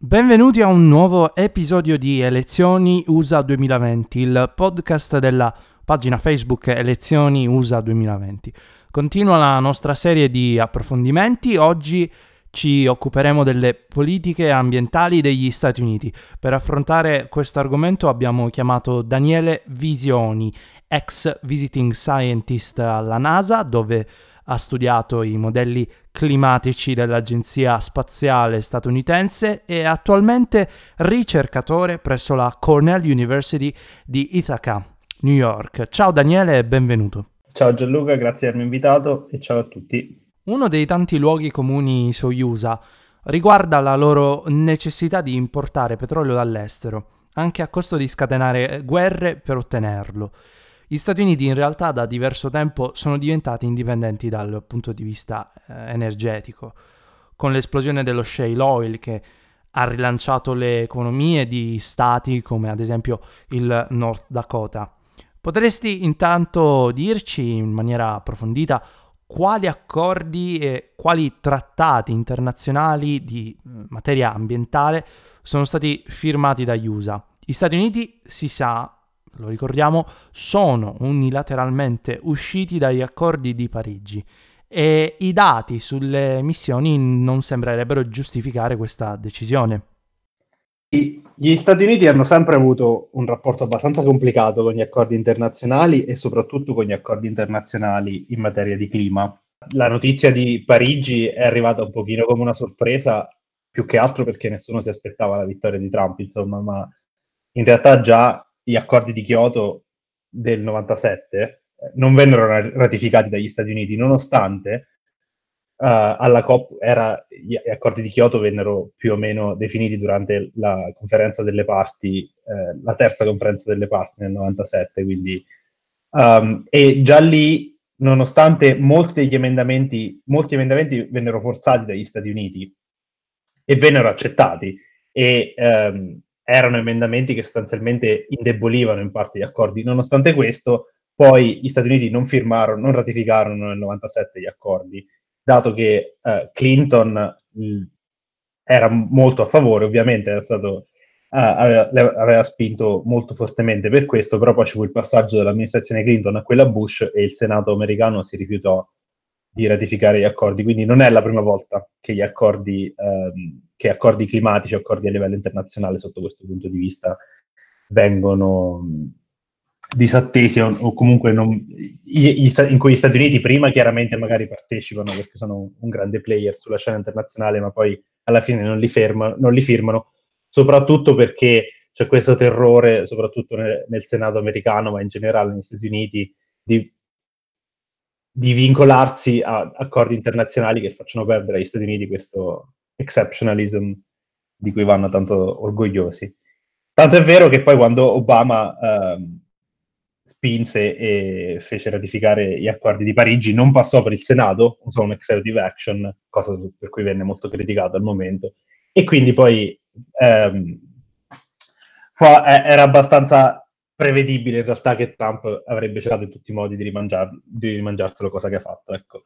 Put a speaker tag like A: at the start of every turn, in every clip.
A: Benvenuti a un nuovo episodio di Elezioni USA 2020, il podcast della pagina Facebook Elezioni USA 2020. Continua la nostra serie di approfondimenti. Oggi ci occuperemo delle politiche ambientali degli Stati Uniti. Per affrontare questo argomento abbiamo chiamato Daniele Visioni, ex visiting scientist alla NASA, dove ha studiato i modelli climatici dell'Agenzia Spaziale statunitense e è attualmente ricercatore presso la Cornell University di Ithaca, New York. Ciao Daniele e benvenuto.
B: Ciao Gianluca, grazie di avermi invitato e ciao a tutti.
A: Uno dei tanti luoghi comuni Soyuza riguarda la loro necessità di importare petrolio dall'estero, anche a costo di scatenare guerre per ottenerlo. Gli Stati Uniti in realtà da diverso tempo sono diventati indipendenti dal punto di vista eh, energetico, con l'esplosione dello shale oil che ha rilanciato le economie di stati come ad esempio il North Dakota. Potresti intanto dirci in maniera approfondita quali accordi e quali trattati internazionali di eh, materia ambientale sono stati firmati dagli USA? Gli Stati Uniti, si sa, lo ricordiamo, sono unilateralmente usciti dagli accordi di Parigi e i dati sulle emissioni non sembrerebbero giustificare questa decisione.
B: Gli Stati Uniti hanno sempre avuto un rapporto abbastanza complicato con gli accordi internazionali e soprattutto con gli accordi internazionali in materia di clima. La notizia di Parigi è arrivata un pochino come una sorpresa, più che altro perché nessuno si aspettava la vittoria di Trump, insomma, ma in realtà già gli accordi di Kyoto del 97 eh, non vennero ratificati dagli Stati Uniti, nonostante uh, alla COP era, gli accordi di Kyoto vennero più o meno definiti durante la conferenza delle parti, eh, la terza conferenza delle parti nel 97, quindi um, e già lì, nonostante molti degli emendamenti, molti emendamenti vennero forzati dagli Stati Uniti e vennero accettati e um, erano emendamenti che sostanzialmente indebolivano in parte gli accordi. Nonostante questo, poi gli Stati Uniti non firmarono, non ratificarono nel 97 gli accordi, dato che eh, Clinton mh, era molto a favore, ovviamente stato, eh, aveva, aveva, spinto molto fortemente per questo, però poi ci fu il passaggio dall'amministrazione Clinton a quella Bush e il Senato americano si rifiutò di ratificare gli accordi, quindi non è la prima volta che gli accordi ehm, che accordi climatici, accordi a livello internazionale sotto questo punto di vista vengono disattesi o, o comunque non, gli, gli, in cui gli Stati Uniti prima chiaramente magari partecipano perché sono un grande player sulla scena internazionale, ma poi alla fine non li, ferma, non li firmano, soprattutto perché c'è questo terrore, soprattutto nel, nel, Senato americano, ma in generale negli Stati Uniti, di, di vincolarsi a accordi internazionali che facciano perdere agli Stati Uniti questo, exceptionalism di cui vanno tanto orgogliosi. Tanto è vero che poi quando Obama ehm, spinse e fece ratificare gli accordi di Parigi, non passò per il Senato, usò un executive action, cosa per cui venne molto criticato al momento, e quindi poi ehm, fu, era abbastanza prevedibile in realtà che Trump avrebbe cercato in tutti i modi di, rimangiar, di rimangiarselo, cosa che ha fatto. Ecco.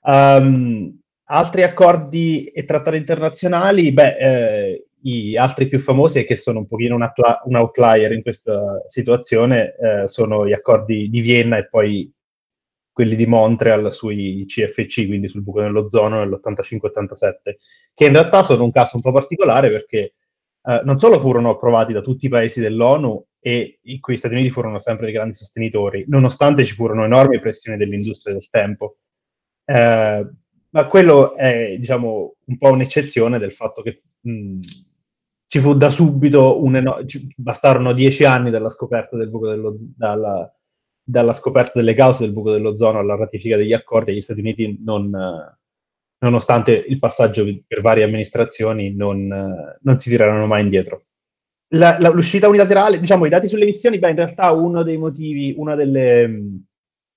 B: Um, Altri accordi e trattati internazionali, beh, eh, i altri più famosi e che sono un pochino un, atla- un outlier in questa situazione eh, sono gli accordi di Vienna e poi quelli di Montreal sui CFC, quindi sul buco nell'ozono nell'85-87, che in realtà sono un caso un po' particolare perché eh, non solo furono approvati da tutti i paesi dell'ONU e in cui gli Stati Uniti furono sempre dei grandi sostenitori, nonostante ci furono enormi pressioni dell'industria del tempo. Eh, ma quello è, diciamo, un po' un'eccezione del fatto che mh, ci fu da subito un eno- ci bastarono dieci anni dalla scoperta del buco dello, dalla, dalla scoperta delle cause del buco dell'ozono alla ratifica degli accordi gli Stati Uniti non, non nonostante il passaggio per varie amministrazioni, non, non si tireranno mai indietro. La, la, l'uscita unilaterale, diciamo, i dati sulle emissioni, beh, in realtà uno dei motivi, una delle mh,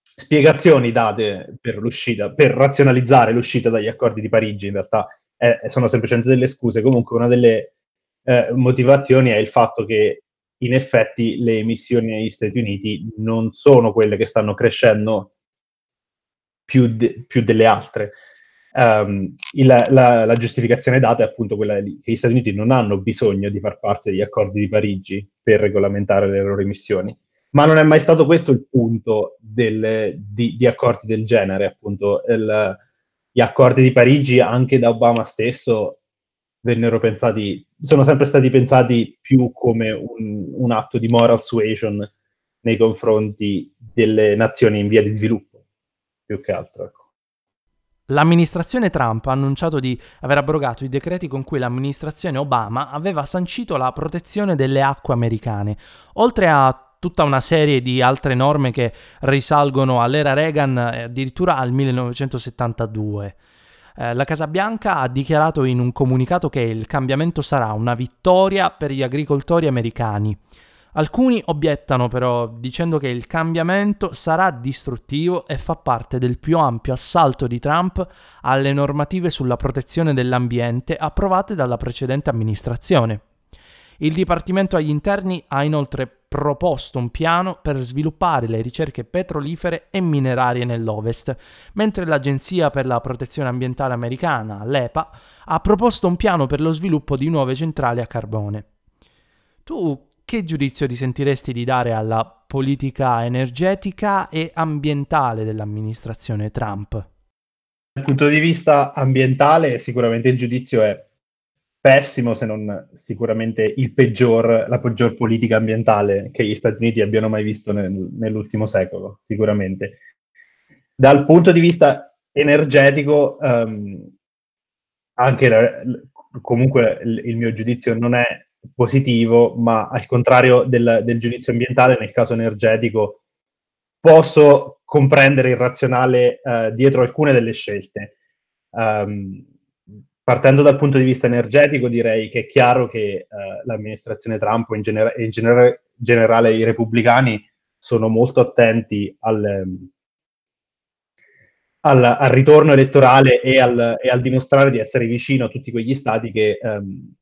B: spiegazioni date per l'uscita, per razionalizzare l'uscita dagli accordi di Parigi, in realtà eh, sono semplicemente delle scuse. Comunque, una delle eh, motivazioni è il fatto che in effetti le emissioni negli Stati Uniti non sono quelle che stanno crescendo più, de- più delle altre. Um, il, la, la, giustificazione data è appunto quella che gli Stati Uniti non hanno bisogno di far parte degli accordi di Parigi per regolamentare le loro emissioni. Ma non è mai stato questo il punto del, di, di, accordi del genere, appunto. Il, gli accordi di Parigi, anche da Obama stesso, vennero pensati, sono sempre stati pensati più come un, un atto di moral suasion nei confronti delle nazioni in via di sviluppo, più che altro.
A: L'amministrazione Trump ha annunciato di aver abrogato i decreti con cui l'amministrazione Obama aveva sancito la protezione delle acque americane, oltre a tutta una serie di altre norme che risalgono all'era Reagan e addirittura al 1972. Eh, la Casa Bianca ha dichiarato in un comunicato che il cambiamento sarà una vittoria per gli agricoltori americani. Alcuni obiettano però dicendo che il cambiamento sarà distruttivo e fa parte del più ampio assalto di Trump alle normative sulla protezione dell'ambiente approvate dalla precedente amministrazione. Il Dipartimento agli Interni ha inoltre proposto un piano per sviluppare le ricerche petrolifere e minerarie nell'Ovest, mentre l'Agenzia per la protezione ambientale americana, l'EPA, ha proposto un piano per lo sviluppo di nuove centrali a carbone. Tu che giudizio ti sentiresti di dare alla politica energetica e ambientale dell'amministrazione Trump?
B: Dal punto di vista ambientale, sicuramente il giudizio è pessimo, se non sicuramente peggior, la peggior politica ambientale che gli Stati Uniti abbiano mai visto nel, nell'ultimo secolo, sicuramente. Dal punto di vista energetico, um, anche comunque il, il mio giudizio non è positivo, ma al contrario del, del, giudizio ambientale, nel caso energetico, posso comprendere il razionale uh, dietro alcune delle scelte. Um, partendo dal punto di vista energetico, direi che è chiaro che uh, l'amministrazione Trump e in, genera- in genera- generale i repubblicani sono molto attenti al, um, al, al ritorno elettorale e al, e al, dimostrare di essere vicino a tutti quegli stati che um,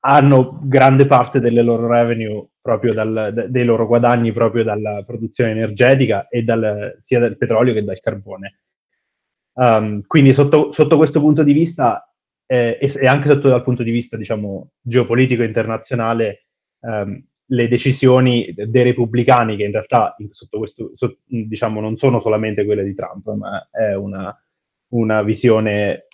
B: hanno grande parte delle loro revenue proprio dal, dei loro guadagni proprio dalla produzione energetica e dal, sia dal petrolio che dal carbone. Um, quindi sotto, sotto, questo punto di vista eh, e, e, anche sotto dal punto di vista diciamo geopolitico internazionale um, le decisioni dei repubblicani che in realtà sotto questo sotto, diciamo non sono solamente quelle di Trump ma è una, una visione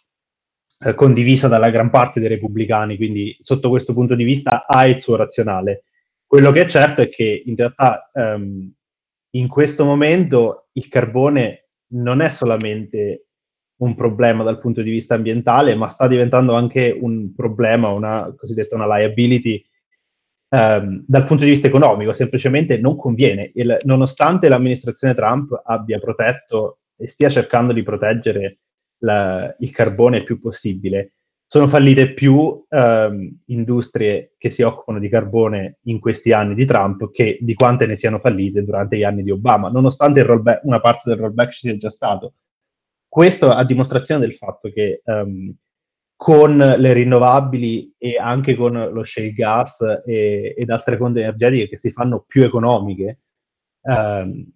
B: eh, condivisa dalla gran parte dei repubblicani, quindi sotto questo punto di vista ha il suo razionale. Quello che è certo è che in realtà ehm, in questo momento il carbone non è solamente un problema dal punto di vista ambientale, ma sta diventando anche un problema, una cosiddetta una liability ehm, dal punto di vista economico, semplicemente non conviene. Il, nonostante l'amministrazione Trump abbia protetto e stia cercando di proteggere la, il carbone il più possibile. Sono fallite più ehm, industrie che si occupano di carbone in questi anni di Trump che di quante ne siano fallite durante gli anni di Obama, nonostante rollback, una parte del rollback ci sia già stato. Questo a dimostrazione del fatto che ehm, con le rinnovabili e anche con lo shale gas e, ed altre fonti energetiche che si fanno più economiche, ehm,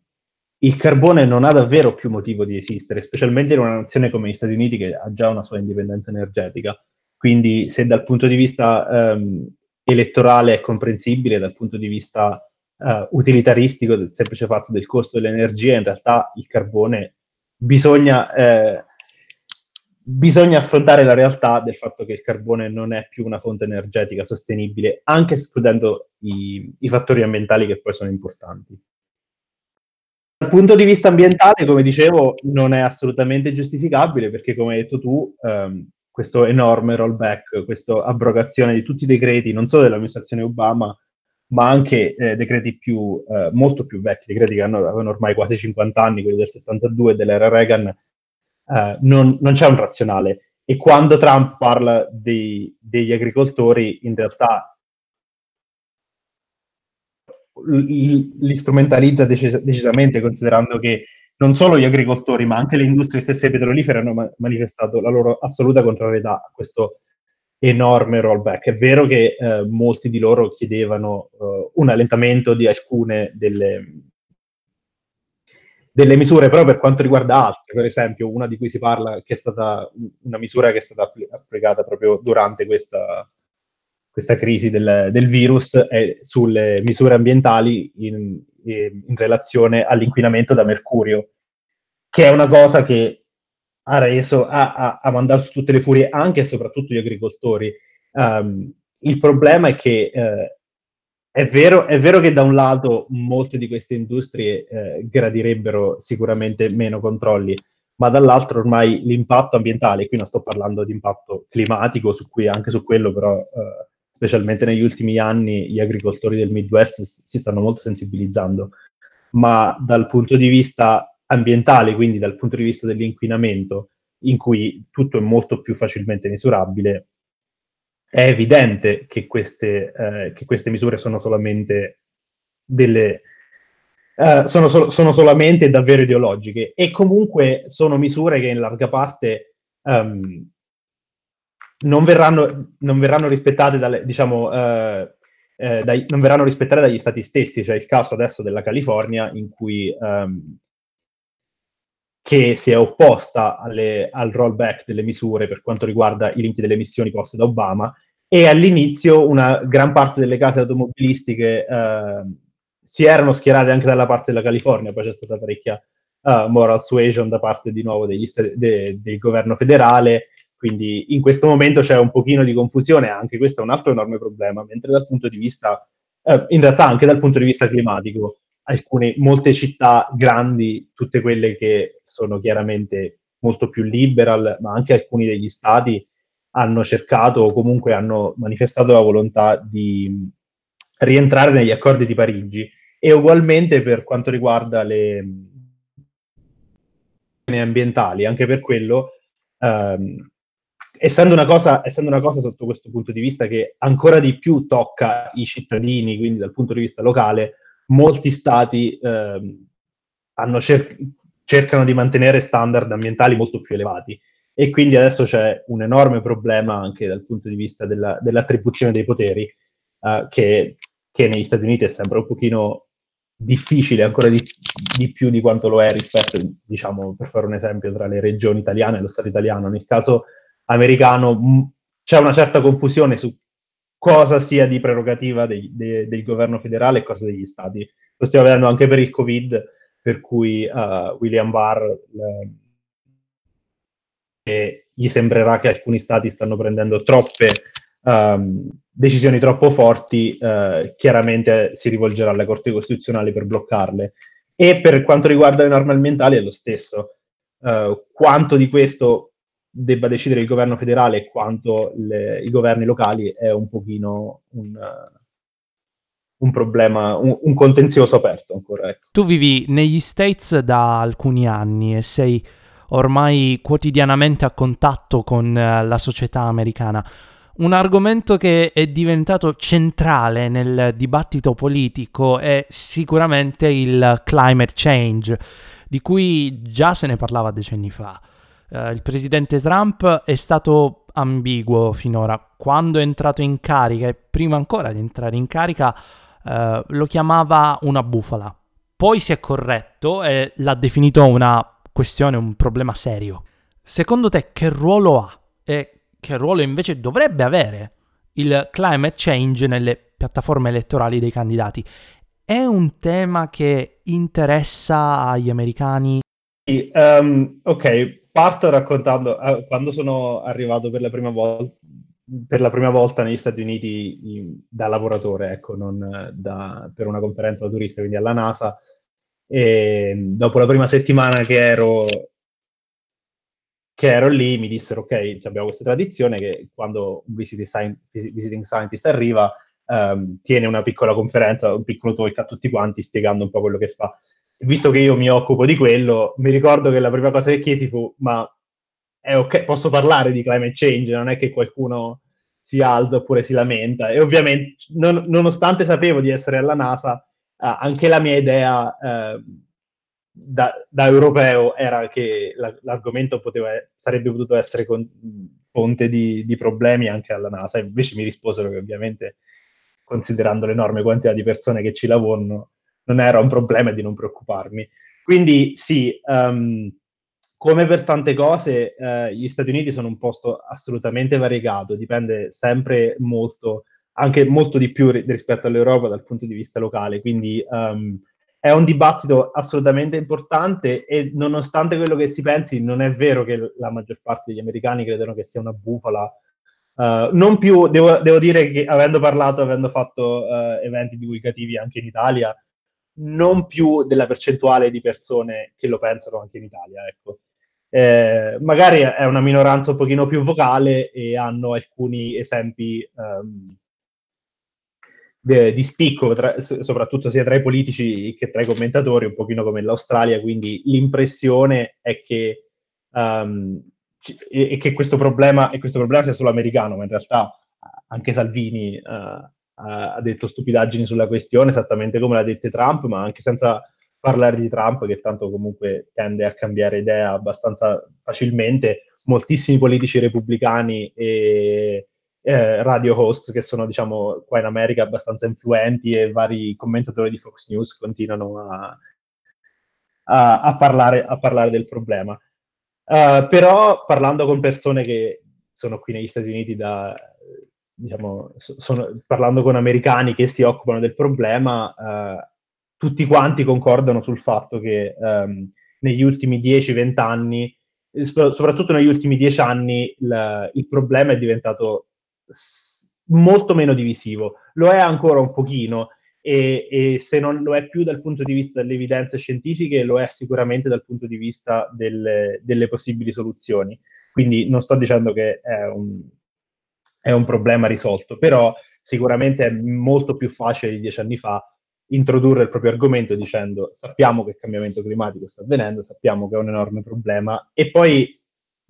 B: il carbone non ha davvero più motivo di esistere, specialmente in una nazione come gli Stati Uniti che ha già una sua indipendenza energetica. Quindi se dal punto di vista um, elettorale è comprensibile, dal punto di vista uh, utilitaristico, del semplice fatto del costo dell'energia, in realtà il carbone bisogna, eh, bisogna affrontare la realtà del fatto che il carbone non è più una fonte energetica sostenibile, anche escludendo i, i fattori ambientali che poi sono importanti. Dal punto di vista ambientale, come dicevo, non è assolutamente giustificabile perché, come hai detto tu, ehm, questo enorme rollback, questa abrogazione di tutti i decreti, non solo dell'amministrazione Obama, ma anche eh, decreti più, eh, molto più vecchi, decreti che hanno, avevano ormai quasi 50 anni, quelli del 72 e dell'era Reagan, uh, non, non, c'è un razionale. E quando Trump parla dei, degli agricoltori, in realtà li strumentalizza decis- decisamente, considerando che non solo gli agricoltori, ma anche le industrie stesse petrolifere hanno ma- manifestato la loro assoluta contrarietà a questo enorme rollback. È vero che eh, molti di loro chiedevano uh, un allentamento di alcune delle, delle misure, però per quanto riguarda altre, per esempio una di cui si parla, che è stata una misura che è stata applicata proprio durante questa, questa crisi del, del, virus, è sulle misure ambientali in, in relazione all'inquinamento da mercurio, che è una cosa che ha reso, ha, ha, ha, mandato su tutte le furie anche e soprattutto gli agricoltori. Um, il problema è che eh, è, vero, è, vero, che da un lato molte di queste industrie eh, gradirebbero sicuramente meno controlli, ma dall'altro ormai l'impatto ambientale, qui non sto parlando di impatto climatico, su cui anche su quello però, eh, specialmente negli ultimi anni, gli agricoltori del Midwest si stanno molto sensibilizzando, ma dal punto di vista ambientale, quindi dal punto di vista dell'inquinamento, in cui tutto è molto più facilmente misurabile, è evidente che queste, eh, che queste misure sono solamente delle... Uh, sono, so- sono, solamente davvero ideologiche e comunque sono misure che in larga parte um, non, verranno, non, verranno, rispettate dalle, diciamo, uh, eh, dai, non verranno rispettate dagli stati stessi, cioè il caso adesso della California in cui um, che si è opposta alle, al rollback delle misure per quanto riguarda i limiti delle emissioni poste da Obama e all'inizio una gran parte delle case automobilistiche eh, si erano schierate anche dalla parte della California, poi c'è stata parecchia uh, moral suasion da parte di nuovo degli st- de- del governo federale, quindi in questo momento c'è un pochino di confusione, anche questo è un altro enorme problema, mentre dal punto di vista, eh, in realtà anche dal punto di vista climatico, alcune, molte città grandi, tutte quelle che sono chiaramente molto più liberal, ma anche alcuni degli stati hanno cercato o comunque hanno manifestato la volontà di rientrare negli accordi di Parigi. E ugualmente per quanto riguarda le ambientali, anche per quello, ehm, essendo, una cosa, essendo una cosa sotto questo punto di vista che ancora di più tocca i cittadini, quindi dal punto di vista locale, molti stati eh, cer- cercano di mantenere standard ambientali molto più elevati e quindi adesso c'è un enorme problema anche dal punto di vista della, dell'attribuzione dei poteri eh, che, che, negli Stati Uniti è sempre un pochino difficile, ancora di, di, più di quanto lo è rispetto, diciamo, per fare un esempio, tra le regioni italiane e lo Stato italiano. Nel caso americano mh, c'è una certa confusione su cosa sia di prerogativa dei, de, del governo federale e cosa degli stati. Lo stiamo vedendo anche per il Covid, per cui uh, William Barr le, gli sembrerà che alcuni stati stanno prendendo troppe um, decisioni troppo forti, uh, chiaramente si rivolgerà alle corti costituzionali per bloccarle. E per quanto riguarda le norme ambientali è lo stesso. Uh, quanto di questo debba decidere il governo federale quanto le, i governi locali è un pochino un, un problema, un, un, contenzioso aperto ancora. Ecco.
A: Tu vivi negli States da alcuni anni e sei ormai quotidianamente a contatto con uh, la società americana. Un argomento che è diventato centrale nel dibattito politico è sicuramente il climate change, di cui già se ne parlava decenni fa. Uh, il presidente Trump è stato ambiguo finora. Quando è entrato in carica e prima ancora di entrare in carica uh, lo chiamava una bufala. Poi si è corretto e l'ha definito una questione, un problema serio. Secondo te che ruolo ha e che ruolo invece dovrebbe avere il climate change nelle piattaforme elettorali dei candidati? È un tema che interessa agli americani?
B: Um, ok, parto raccontando uh, quando sono arrivato per la prima volta per la prima volta negli Stati Uniti in, da lavoratore, ecco, non da, per una conferenza da turista, quindi alla NASA. E dopo la prima settimana che ero, che ero lì, mi dissero: Ok, abbiamo questa tradizione che quando un visiting scientist arriva, um, tiene una piccola conferenza, un piccolo talk a tutti quanti spiegando un po' quello che fa visto che io mi occupo di quello, mi ricordo che la prima cosa che chiesi fu: ma è ok, posso parlare di climate change, non è che qualcuno si alza oppure si lamenta. E ovviamente, non, nonostante sapevo di essere alla NASA, eh, anche la mia idea eh, da, da, europeo era che la, l'argomento poteva, sarebbe potuto essere con, fonte di, di, problemi anche alla NASA. Invece mi risposero che ovviamente, considerando l'enorme quantità di persone che ci lavorano, non era un problema di non preoccuparmi. Quindi sì, um, come per tante cose, eh, gli Stati Uniti sono un posto assolutamente variegato, dipende sempre molto, anche molto di più ri- rispetto all'Europa dal punto di vista locale. Quindi um, è un dibattito assolutamente importante e nonostante quello che si pensi, non è vero che la maggior parte degli americani credono che sia una bufala. Uh, non più, devo, devo, dire che avendo parlato, avendo fatto uh, eventi divulgativi anche in Italia, non più della percentuale di persone che lo pensano anche in Italia. Ecco. Eh, magari è una minoranza un pochino più vocale e hanno alcuni esempi um, de, di spicco, tra, soprattutto sia tra i politici che tra i commentatori, un pochino come l'Australia, quindi l'impressione è che, um, c- che questo, problema, e questo problema sia solo americano, ma in realtà anche Salvini uh, ha detto stupidaggini sulla questione, esattamente come l'ha dette Trump, ma anche senza parlare di Trump, che tanto comunque tende a cambiare idea abbastanza facilmente, moltissimi politici repubblicani e eh, radio host che sono, diciamo, qua in America abbastanza influenti e vari commentatori di Fox News continuano a, a, a, parlare, a parlare, del problema. Uh, però parlando con persone che sono qui negli Stati Uniti da, diciamo, sono, parlando con americani che si occupano del problema, uh, tutti quanti concordano sul fatto che um, negli ultimi 10-20 anni, soprattutto negli ultimi 10 anni, il, il problema è diventato molto meno divisivo. Lo è ancora un pochino, e, e, se non lo è più dal punto di vista delle evidenze scientifiche, lo è sicuramente dal punto di vista delle, delle possibili soluzioni. Quindi non sto dicendo che è un, è un, problema risolto, però sicuramente è molto più facile di dieci anni fa introdurre il proprio argomento dicendo sappiamo che il cambiamento climatico sta avvenendo, sappiamo che è un enorme problema e poi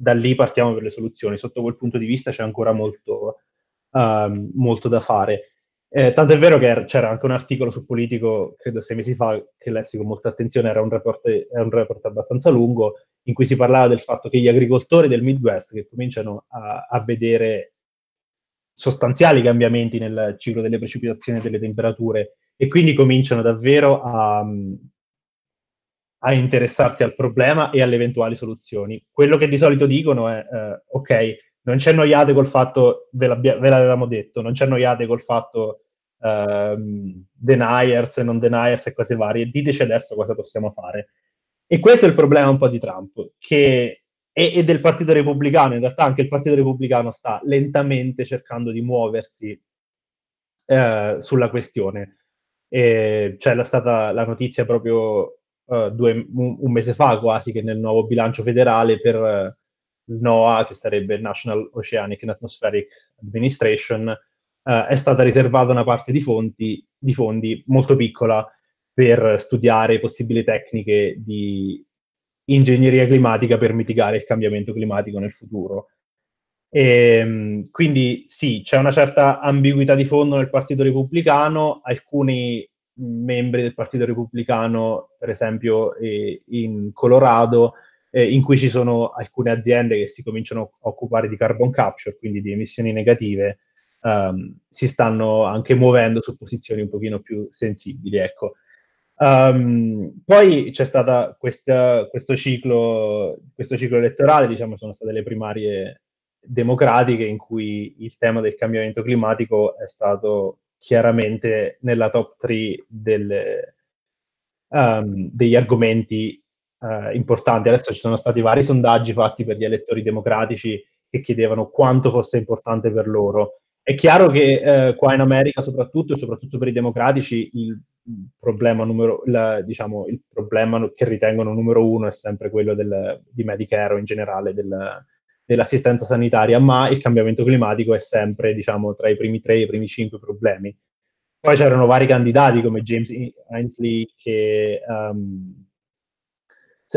B: da lì partiamo per le soluzioni. Sotto quel punto di vista c'è ancora molto, uh, molto da fare. Eh, tanto è vero che c'era anche un articolo su Politico, credo sei mesi fa, che lessi con molta attenzione, era un report, era un report abbastanza lungo, in cui si parlava del fatto che gli agricoltori del Midwest, che cominciano a, a vedere sostanziali cambiamenti nel ciclo delle precipitazioni e delle temperature, e quindi cominciano davvero a, a interessarsi al problema e alle eventuali soluzioni. Quello che di solito dicono è, eh, ok, non ci annoiate col fatto, ve, ve, l'avevamo detto, non ci annoiate col fatto ehm, deniers e non deniers e cose varie, diteci adesso cosa possiamo fare. E questo è il problema un po' di Trump, che, e, e del Partito Repubblicano, in realtà anche il Partito Repubblicano sta lentamente cercando di muoversi eh, sulla questione. E c'è stata la notizia proprio uh, due, un, un, mese fa quasi che nel nuovo bilancio federale per NOAA, che sarebbe National Oceanic and Atmospheric Administration, uh, è stata riservata una parte di, fonti, di fondi molto piccola per studiare possibili tecniche di ingegneria climatica per mitigare il cambiamento climatico nel futuro. E, ehm, quindi sì, c'è una certa ambiguità di fondo nel Partito Repubblicano, alcuni membri del Partito Repubblicano, per esempio eh, in Colorado, eh, in cui ci sono alcune aziende che si cominciano a occupare di carbon capture, quindi di emissioni negative, um, si stanno anche muovendo su posizioni un pochino più sensibili. Ecco. Um, poi c'è stato questo, questo ciclo elettorale, diciamo, sono state le primarie democratiche in cui il tema del cambiamento climatico è stato chiaramente nella top 3 delle, um, degli argomenti uh, importanti. Adesso ci sono stati vari sondaggi fatti per gli elettori democratici che chiedevano quanto fosse importante per loro. È chiaro che uh, qua in America, soprattutto e soprattutto per i democratici, il problema, numero, la, diciamo, il problema che ritengono numero uno è sempre quello del, di Medicare o in generale del, dell'assistenza sanitaria, ma il cambiamento climatico è sempre, diciamo, tra i primi tre e i primi cinque problemi. Poi c'erano vari candidati come James Ainsley che um,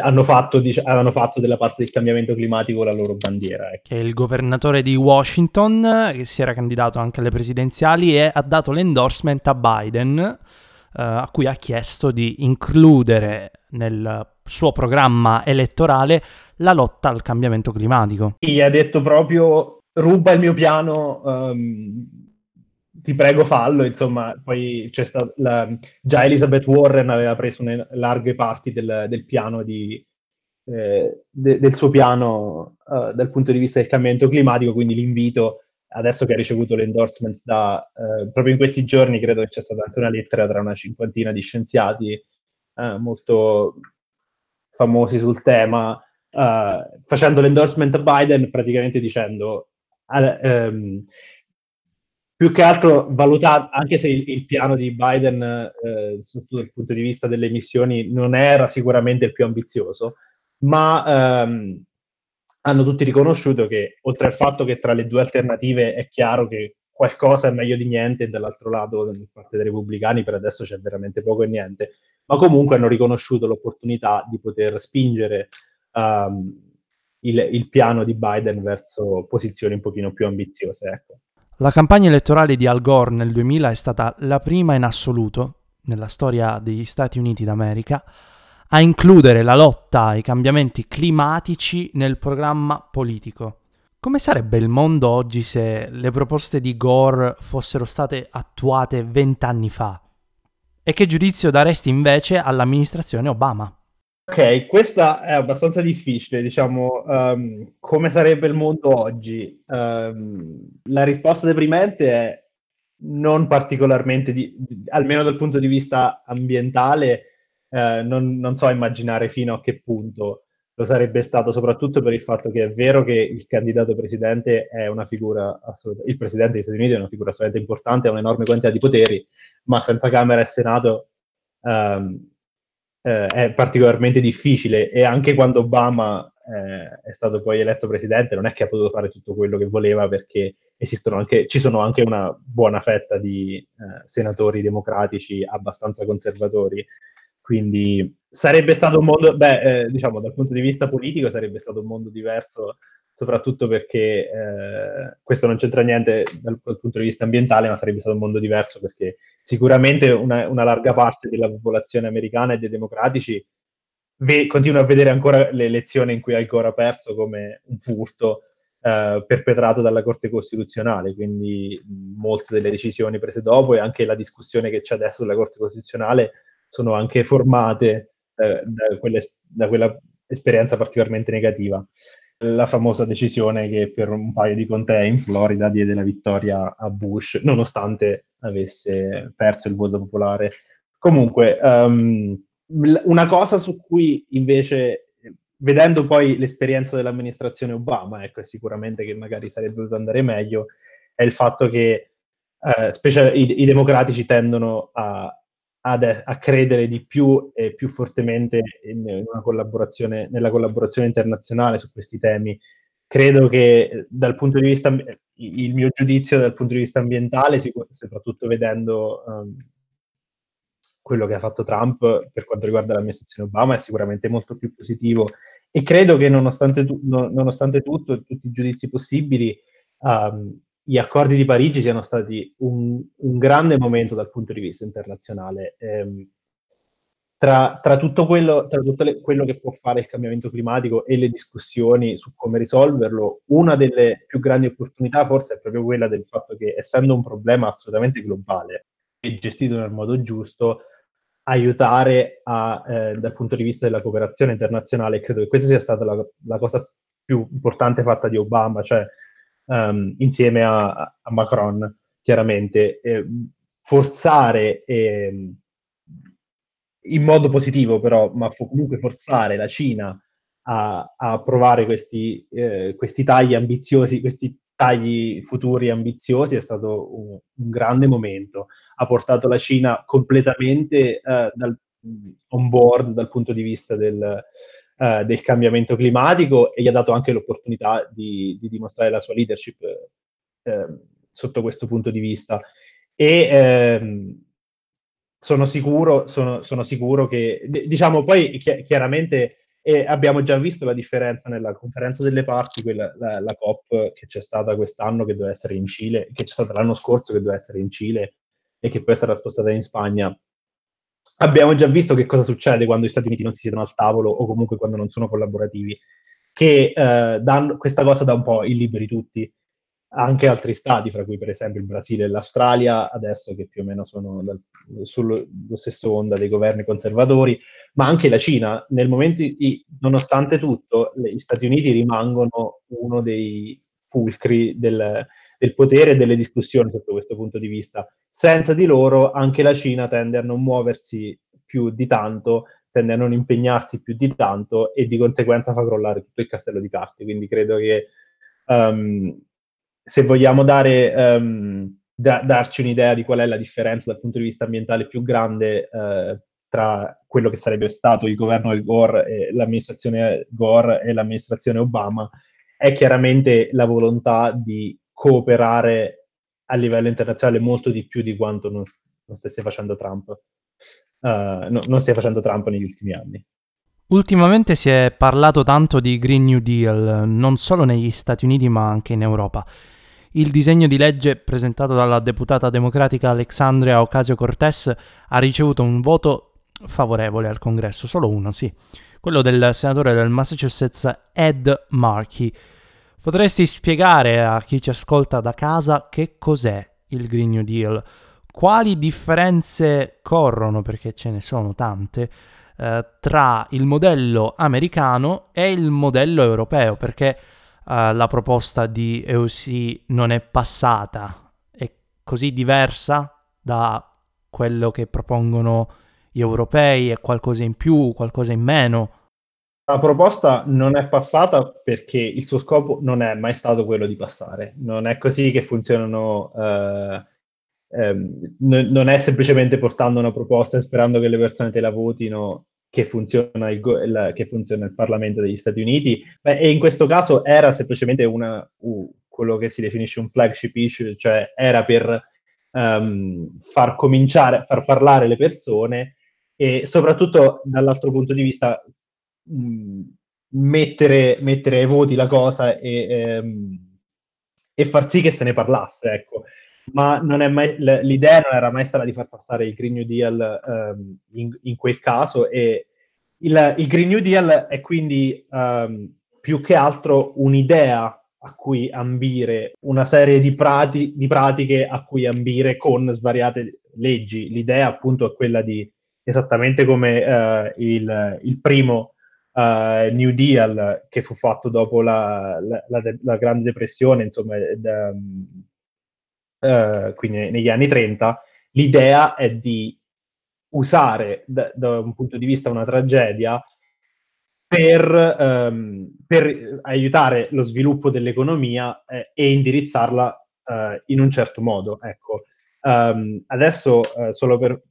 B: hanno fatto, dic- avevano fatto della parte del cambiamento climatico la loro bandiera. Ecco.
A: Che il governatore di Washington, che si era candidato anche alle presidenziali e ha dato l'endorsement a Biden, eh, a cui ha chiesto di includere nel suo programma elettorale la lotta al cambiamento climatico.
B: Gli ha detto proprio ruba il mio piano, um, ti prego fallo, insomma, poi c'è stata la, già Elizabeth Warren aveva preso larghe parti del, del piano di, eh, de, del suo piano uh, dal punto di vista del cambiamento climatico, quindi l'invito adesso che ha ricevuto l'endorsement da eh, proprio in questi giorni credo che c'è stata anche una lettera tra una cinquantina di scienziati eh, molto famosi sul tema uh, facendo l'endorsement a Biden praticamente dicendo um, più che altro valutato, anche se il, il piano di Biden eh, sotto il punto di vista delle emissioni non era sicuramente il più ambizioso, ma ehm, hanno tutti riconosciuto che oltre al fatto che tra le due alternative è chiaro che qualcosa è meglio di niente e dall'altro lato da parte dei repubblicani per adesso c'è veramente poco e niente, ma comunque hanno riconosciuto l'opportunità di poter spingere um, il, il, piano di Biden verso posizioni un pochino più ambiziose. Ecco.
A: La campagna elettorale di Al Gore nel 2000 è stata la prima in assoluto nella storia degli Stati Uniti d'America a includere la lotta ai cambiamenti climatici nel programma politico. Come sarebbe il mondo oggi se le proposte di Gore fossero state attuate vent'anni fa? E che giudizio daresti invece all'amministrazione Obama?
B: Ok, questa è abbastanza difficile, diciamo, um, come sarebbe il mondo oggi? Um, la risposta deprimente è non particolarmente, di, almeno dal punto di vista ambientale, eh, non, non, so immaginare fino a che punto lo sarebbe stato, soprattutto per il fatto che è vero che il candidato presidente è una figura assolutamente, il presidente degli Stati Uniti è una figura assolutamente importante, ha un'enorme quantità di poteri, ma senza Camera e Senato um, eh, è particolarmente difficile e anche quando Obama eh, è stato poi eletto presidente non è che ha potuto fare tutto quello che voleva perché esistono anche, ci sono anche una buona fetta di eh, senatori democratici abbastanza conservatori. Quindi sarebbe stato un mondo, beh, eh, diciamo dal punto di vista politico sarebbe stato un mondo diverso soprattutto perché eh, questo non c'entra niente dal, dal, punto di vista ambientale, ma sarebbe stato un mondo diverso perché sicuramente una, una larga parte della popolazione americana e dei democratici ve, continua a vedere ancora le elezioni in cui Al Gore ha perso come un furto eh, perpetrato dalla Corte Costituzionale, quindi molte delle decisioni prese dopo e anche la discussione che c'è adesso sulla Corte Costituzionale sono anche formate eh, da, quelle, da quella esperienza particolarmente negativa la famosa decisione che per un paio di contee in Florida diede la vittoria a Bush, nonostante avesse perso il voto popolare. Comunque, um, una cosa su cui invece, vedendo poi l'esperienza dell'amministrazione Obama, ecco, sicuramente che magari sarebbe dovuto andare meglio, è il fatto che eh, specie, i, i, democratici tendono a, ad, a credere di più e più fortemente in, collaborazione, nella collaborazione internazionale su questi temi. Credo che dal punto di vista, il mio giudizio dal punto di vista ambientale, soprattutto vedendo um, quello che ha fatto Trump per quanto riguarda l'amministrazione Obama, è sicuramente molto più positivo e credo che nonostante, tu, nonostante tutto, tutti i giudizi possibili, um, gli accordi di Parigi siano stati un, un, grande momento dal punto di vista internazionale. Eh, tra, tra, tutto, quello, tra tutto le, quello che può fare il cambiamento climatico e le discussioni su come risolverlo, una delle più grandi opportunità forse è proprio quella del fatto che, essendo un problema assolutamente globale e gestito nel modo giusto, aiutare a, eh, dal punto di vista della cooperazione internazionale. Credo che questa sia stata la, la cosa più importante fatta di Obama, cioè um, insieme a, a, Macron, chiaramente, eh, forzare eh, in modo positivo però, ma fu comunque forzare la Cina a, a approvare questi, eh, questi, tagli ambiziosi, questi tagli futuri ambiziosi è stato un, un grande momento. Ha portato la Cina completamente eh, dal, on board dal punto di vista del, eh, del cambiamento climatico e gli ha dato anche l'opportunità di, di dimostrare la sua leadership eh, sotto questo punto di vista. E ehm, sono sicuro, sono, sono sicuro che, diciamo, poi chi- chiaramente E abbiamo già visto la differenza nella conferenza delle parti, quella, la, la, COP che c'è stata quest'anno, che doveva essere in Cile, che c'è stata l'anno scorso, che doveva essere in Cile e che poi stata spostata in Spagna. Abbiamo già visto che cosa succede quando gli Stati Uniti non si siedono al tavolo o comunque quando non sono collaborativi, che eh, danno, questa cosa dà un po' il liberi tutti anche altri stati, fra cui per esempio il Brasile e l'Australia, adesso che più o meno sono sullo stesso onda dei governi conservatori, ma anche la Cina, nel momento in cui, nonostante tutto, gli Stati Uniti rimangono uno dei fulcri del, del potere e delle discussioni sotto questo punto di vista. Senza di loro anche la Cina tende a non muoversi più di tanto, tende a non impegnarsi più di tanto e di conseguenza fa crollare tutto il castello di carte. Quindi credo che um, se vogliamo dare, um, da, darci un'idea di qual è la differenza dal punto di vista ambientale più grande uh, tra quello che sarebbe stato il governo del Gore e l'amministrazione Gore e l'amministrazione Obama, è chiaramente la volontà di cooperare a livello internazionale molto di più di quanto non, non stesse facendo Trump. Uh, no, non stia facendo Trump negli ultimi anni.
A: Ultimamente si è parlato tanto di Green New Deal, non solo negli Stati Uniti ma anche in Europa. Il disegno di legge presentato dalla deputata democratica Alexandria Ocasio-Cortez ha ricevuto un voto favorevole al congresso, solo uno, sì, quello del senatore del Massachusetts Ed Markey. Potresti spiegare a chi ci ascolta da casa che cos'è il Green New Deal? Quali differenze corrono, perché ce ne sono tante, eh, tra il modello americano e il modello europeo? Perché uh, la proposta di EUC non è passata, è così diversa da quello che propongono gli europei, è qualcosa in più, qualcosa in meno.
B: La proposta non è passata perché il suo scopo non è mai stato quello di passare. Non è così che funzionano, eh, ehm, n- non è semplicemente portando una proposta e sperando che le persone te la votino che funziona il, il, che funziona il Parlamento degli Stati Uniti, Beh, e in questo caso era semplicemente una, uh, quello che si definisce un flagship issue, cioè era per um, far cominciare, far parlare le persone e soprattutto dall'altro punto di vista mh, mettere, mettere ai voti la cosa e, ehm, e, far sì che se ne parlasse, ecco. Ma mai, l'idea non era mai stata di far passare il Green New Deal um, in, in, quel caso e il, il, Green New Deal è quindi um, più che altro un'idea a cui ambire, una serie di, prati, di pratiche a cui ambire con svariate leggi. L'idea appunto è quella di, esattamente come uh, il, il, primo uh, New Deal che fu fatto dopo la, la, la, la Grande Depressione, insomma, uh, quindi negli anni 30, l'idea è di usare da, da, un punto di vista una tragedia per, um, per aiutare lo sviluppo dell'economia eh, e indirizzarla uh, in un certo modo. Ecco. Um, adesso, uh, solo per...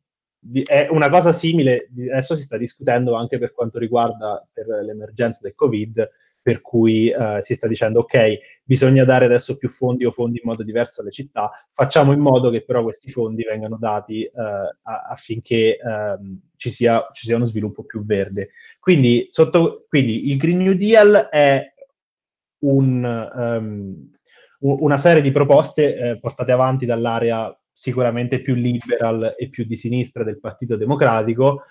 B: È una cosa simile, adesso si sta discutendo anche per quanto riguarda per l'emergenza del Covid, per cui uh, si sta dicendo ok, bisogna dare adesso più fondi o fondi in modo diverso alle città, facciamo in modo che però questi fondi vengano dati uh, affinché um, ci, sia, ci, sia, uno sviluppo più verde. Quindi, sotto, quindi il Green New Deal è un, um, una serie di proposte eh, portate avanti dall'area sicuramente più liberal e più di sinistra del Partito Democratico,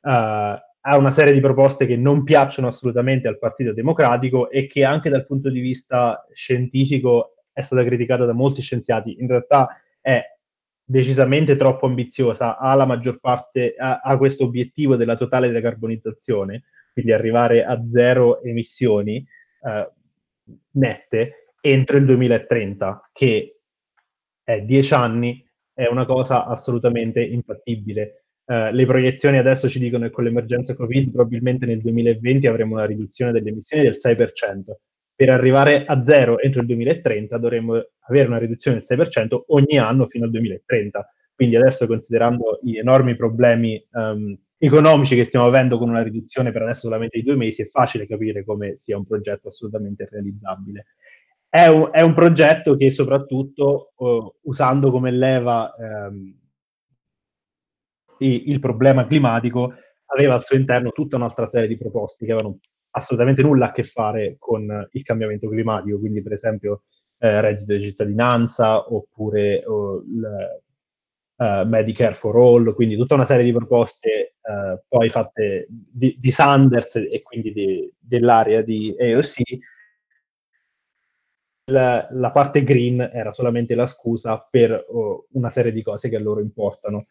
B: uh, ha una serie di proposte che non piacciono assolutamente al Partito Democratico e che anche dal punto di vista scientifico è stata criticata da molti scienziati. In realtà è decisamente troppo ambiziosa, ha la maggior parte, ha, ha questo obiettivo della totale decarbonizzazione, quindi arrivare a zero emissioni eh, nette entro il 2030, che è dieci anni, è una cosa assolutamente infattibile. Uh, le proiezioni adesso ci dicono che con l'emergenza Covid probabilmente nel 2020 avremo una riduzione delle emissioni del 6%. Per arrivare a zero entro il 2030 dovremmo avere una riduzione del 6% ogni anno fino al 2030. Quindi adesso considerando gli enormi problemi um, economici che stiamo avendo con una riduzione per adesso solamente di due mesi, è facile capire come sia un progetto assolutamente realizzabile. È un, è un progetto che soprattutto uh, usando come leva um, il problema climatico aveva al suo interno tutta un'altra serie di proposte che avevano assolutamente nulla a che fare con il cambiamento climatico, quindi per esempio eh, reddito di cittadinanza oppure oh, il, uh, Medicare for All, quindi tutta una serie di proposte uh, poi fatte di, di, Sanders e quindi di, dell'area di AOC. La, la, parte green era solamente la scusa per oh, una serie di cose che a loro importano.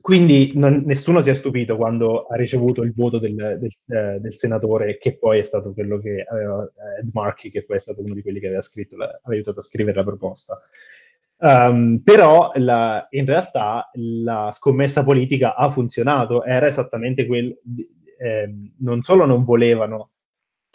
B: Quindi non, nessuno si è stupito quando ha ricevuto il voto del, del, eh, del, senatore, che poi è stato quello che aveva Ed Markey, che poi è stato uno di quelli che aveva, scritto la, aveva aiutato a scrivere la proposta. Um, però la, in realtà la scommessa politica ha funzionato, era esattamente quel, eh, non solo non volevano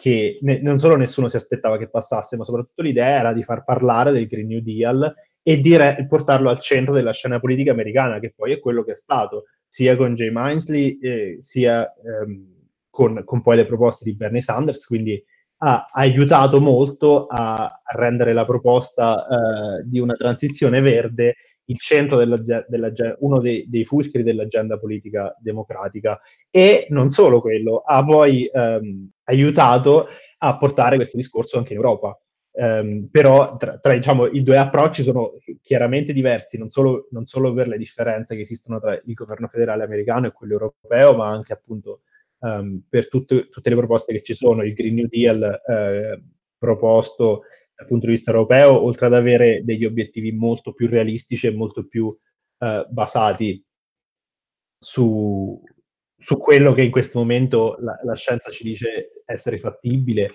B: che, ne, non solo nessuno si aspettava che passasse, ma soprattutto l'idea era di far parlare del Green New Deal e di portarlo al centro della scena politica americana, che poi è quello che è stato, sia con Jay Minsley, eh, sia ehm, con, con, poi le proposte di Bernie Sanders, quindi ha aiutato molto a, a rendere la proposta eh, di una transizione verde il centro della, della, uno dei, dei, fulcri dell'agenda politica democratica e non solo quello, ha poi ehm, aiutato a portare questo discorso anche in Europa. Um, però tra, tra diciamo, i due approcci sono chiaramente diversi, non solo, non solo, per le differenze che esistono tra il governo federale americano e quello europeo, ma anche appunto um, per tutte, tutte, le proposte che ci sono, il Green New Deal eh, proposto dal punto di vista europeo, oltre ad avere degli obiettivi molto più realistici e molto più eh, basati su, su, quello che in questo momento la, la, scienza ci dice essere fattibile,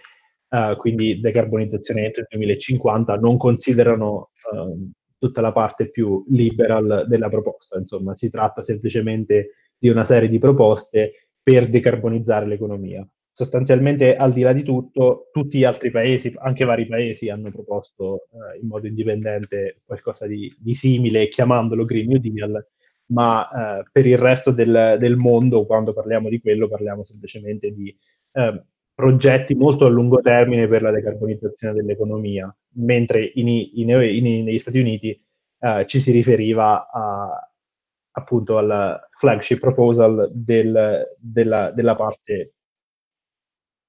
B: uh, quindi decarbonizzazione entro il 2050, non considerano uh, tutta la parte più liberal della proposta. Insomma, si tratta semplicemente di una serie di proposte per decarbonizzare l'economia. Sostanzialmente, al di là di tutto, tutti gli altri paesi, anche vari paesi, hanno proposto eh, in modo indipendente qualcosa di, di, simile, chiamandolo Green New Deal, ma eh, per il resto del, del, mondo, quando parliamo di quello, parliamo semplicemente di eh, progetti molto a lungo termine per la decarbonizzazione dell'economia, mentre in, in, in, negli Stati Uniti eh, ci si riferiva a, appunto al flagship proposal del, della, della, parte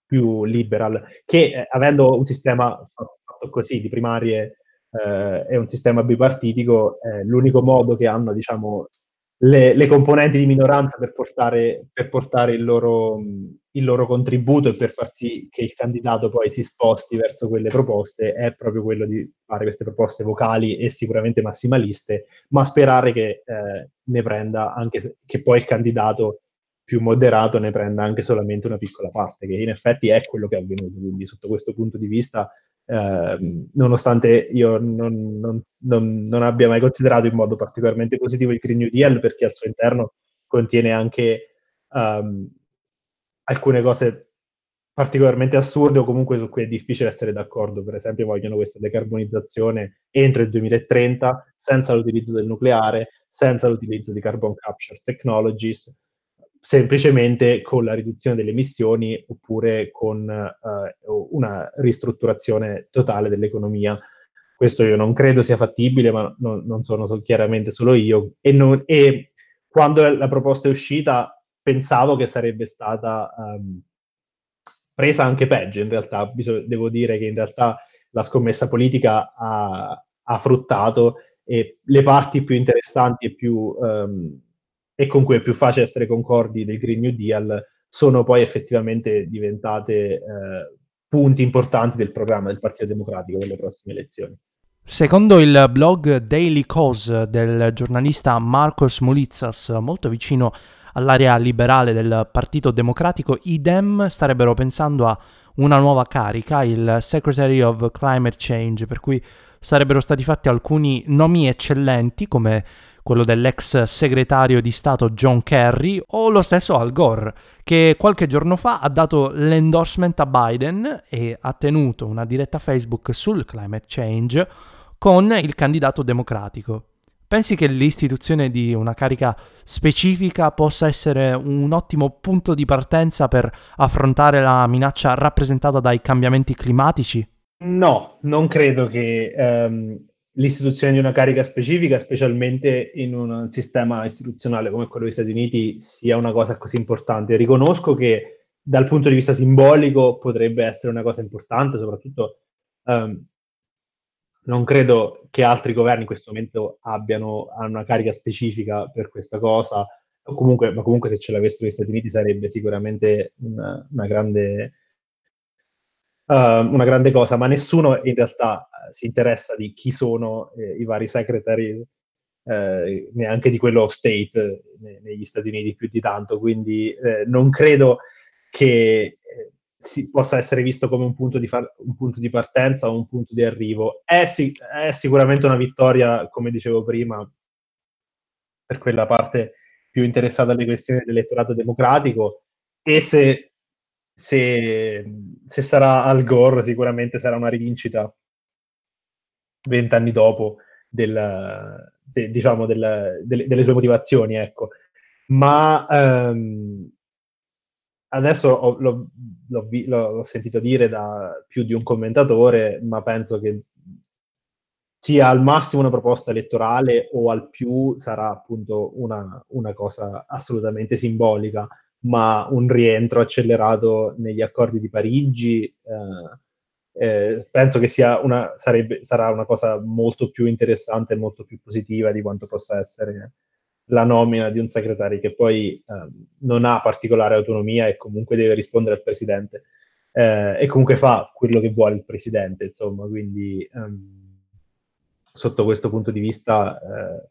B: più liberal, che eh, avendo un sistema fatto così di primarie eh, e un sistema bipartitico, eh, l'unico modo che hanno, diciamo, le, le componenti di minoranza per portare, per portare il, loro, il, loro, contributo e per far sì che il candidato poi si sposti verso quelle proposte è proprio quello di fare queste proposte vocali e sicuramente massimaliste, ma sperare che eh, ne prenda anche che poi il candidato più moderato ne prenda anche solamente una piccola parte, che in effetti è quello che è avvenuto. Quindi, sotto questo punto di vista, eh, nonostante io non, non, non, non, abbia mai considerato in modo particolarmente positivo il Green New Deal, perché al suo interno contiene anche um, alcune cose particolarmente assurde o comunque su cui è difficile essere d'accordo. Per esempio, vogliono questa decarbonizzazione entro il 2030 senza l'utilizzo del nucleare, senza l'utilizzo di carbon capture technologies semplicemente con la riduzione delle emissioni oppure con uh, una ristrutturazione totale dell'economia. Questo io non credo sia fattibile, ma no, non sono chiaramente solo io. E, non, e, quando la proposta è uscita pensavo che sarebbe stata um, presa anche peggio, in realtà Bisog- devo dire che in realtà la scommessa politica ha, ha fruttato e le parti più interessanti e più... Um, e con cui è più facile essere concordi del Green New Deal, sono poi effettivamente diventate eh, punti importanti del programma del Partito Democratico per le prossime elezioni.
A: Secondo il blog Daily Cause del giornalista Marcos Mulitsas, molto vicino all'area liberale del Partito Democratico, i Dem starebbero pensando a una nuova carica, il Secretary of Climate Change, per cui sarebbero stati fatti alcuni nomi eccellenti come quello dell'ex segretario di Stato John Kerry, o lo stesso Al Gore, che qualche giorno fa ha dato l'endorsement a Biden e ha tenuto una diretta Facebook sul climate change con il candidato democratico. Pensi che l'istituzione di una carica specifica possa essere un ottimo punto di partenza per affrontare la minaccia rappresentata dai cambiamenti climatici?
B: No, non credo che um, l'istituzione di una carica specifica, specialmente in un sistema istituzionale come quello degli Stati Uniti, sia una cosa così importante. Riconosco che dal punto di vista simbolico potrebbe essere una cosa importante, soprattutto um, non credo che altri governi in questo momento abbiano una carica specifica per questa cosa, comunque, ma comunque se ce l'avessero gli Stati Uniti sarebbe sicuramente una, una grande uh, una grande cosa, ma nessuno in realtà uh, si interessa di chi sono eh, i vari secretary, eh, neanche di quello state ne- negli Stati Uniti più di tanto, quindi eh, non credo che eh, si possa essere visto come un punto, far- un punto, di partenza o un punto di arrivo. È, si- è sicuramente una vittoria, come dicevo prima, per quella parte più interessata alle questioni dell'elettorato democratico e se se, se sarà Al Gore sicuramente sarà una rivincita vent'anni dopo del, de, diciamo del, delle, delle, sue motivazioni, ecco. Ma um, adesso ho, l'ho, l'ho, l'ho, sentito dire da più di un commentatore, ma penso che sia al massimo una proposta elettorale o al più sarà appunto una, una cosa assolutamente simbolica ma un rientro accelerato negli accordi di Parigi eh, eh, penso che sia una, sarebbe, sarà una cosa molto più interessante e molto più positiva di quanto possa essere la nomina di un segretario che poi eh, non ha particolare autonomia e comunque deve rispondere al presidente. Eh, e comunque fa quello che vuole il presidente, insomma, quindi um, sotto questo punto di vista eh,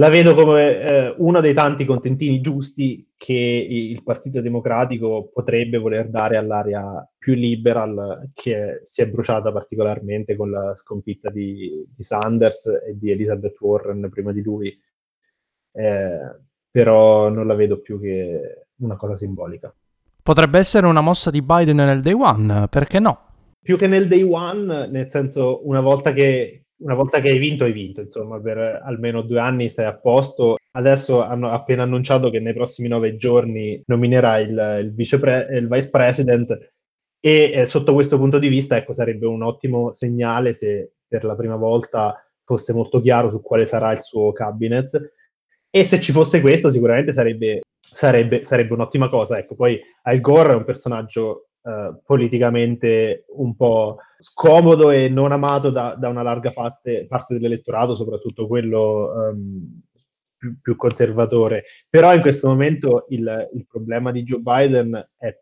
B: la vedo come eh, uno dei tanti contentini giusti che il Partito Democratico potrebbe voler dare all'area più liberal che si è bruciata particolarmente con la sconfitta di, di Sanders e di Elizabeth Warren prima di lui. Eh, però non la vedo più che una cosa simbolica.
A: Potrebbe essere una mossa di Biden nel day one, perché no?
B: Più che nel day one, nel senso una volta che una volta che hai vinto, hai vinto, insomma, per almeno due anni stai a posto. Adesso hanno appena annunciato che nei prossimi nove giorni nominerà il, il, vicepre- il vice president e eh, sotto questo punto di vista, ecco, sarebbe un ottimo segnale se per la prima volta fosse molto chiaro su quale sarà il suo cabinet. E se ci fosse questo, sicuramente sarebbe, sarebbe, sarebbe un'ottima cosa. Ecco, poi Al Gore è un personaggio eh, politicamente un po' scomodo e non amato da, da una larga fatte, parte dell'elettorato, soprattutto quello um, più, più, conservatore. Però in questo momento il, il, problema di Joe Biden è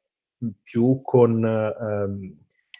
B: più con um,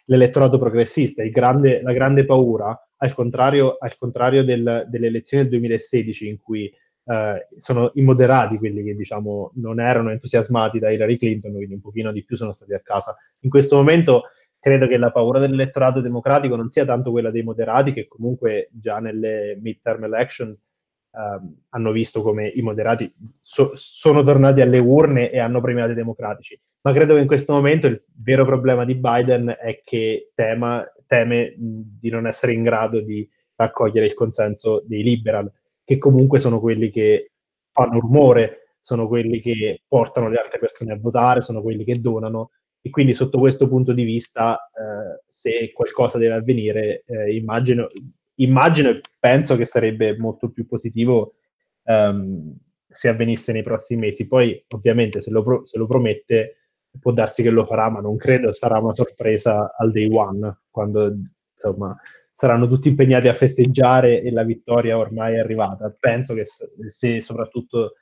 B: l'elettorato progressista. Grande, la grande paura, al contrario, al contrario del, delle elezioni del 2016 in cui eh, sono i moderati quelli che diciamo non erano entusiasmati da Hillary Clinton, quindi un pochino di più sono stati a casa. In questo momento credo che la paura dell'elettorato democratico non sia tanto quella dei moderati, che comunque già nelle midterm election eh, hanno visto come i moderati so- sono tornati alle urne e hanno premiato i democratici. Ma credo che in questo momento il vero problema di Biden è che tema, teme di non essere in grado di raccogliere il consenso dei liberal che comunque sono quelli che fanno rumore, sono quelli che portano le altre persone a votare, sono quelli che donano. E quindi sotto questo punto di vista eh, se qualcosa deve avvenire eh, immagino, immagino, e penso che sarebbe molto più positivo um, se avvenisse nei prossimi mesi. Poi ovviamente se lo, pro- se lo, promette può darsi che lo farà ma non credo sarà una sorpresa al day one quando insomma saranno tutti impegnati a festeggiare e la vittoria ormai è arrivata. Penso che se, soprattutto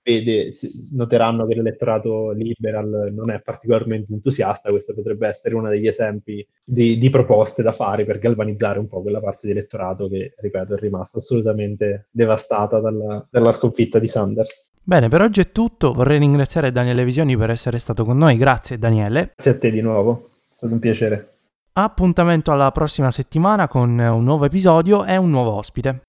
B: vede, noteranno che l'elettorato liberal non è particolarmente entusiasta, questo potrebbe essere uno degli esempi di, di, proposte da fare per galvanizzare un po' quella parte di elettorato che, ripeto, è rimasta assolutamente devastata dalla, dalla sconfitta di Sanders.
A: Bene, per oggi è tutto. Vorrei ringraziare Daniele Visioni per essere stato con noi. Grazie Daniele.
B: Grazie a te di nuovo, è stato un piacere.
A: Appuntamento alla prossima settimana con un nuovo episodio e un nuovo ospite.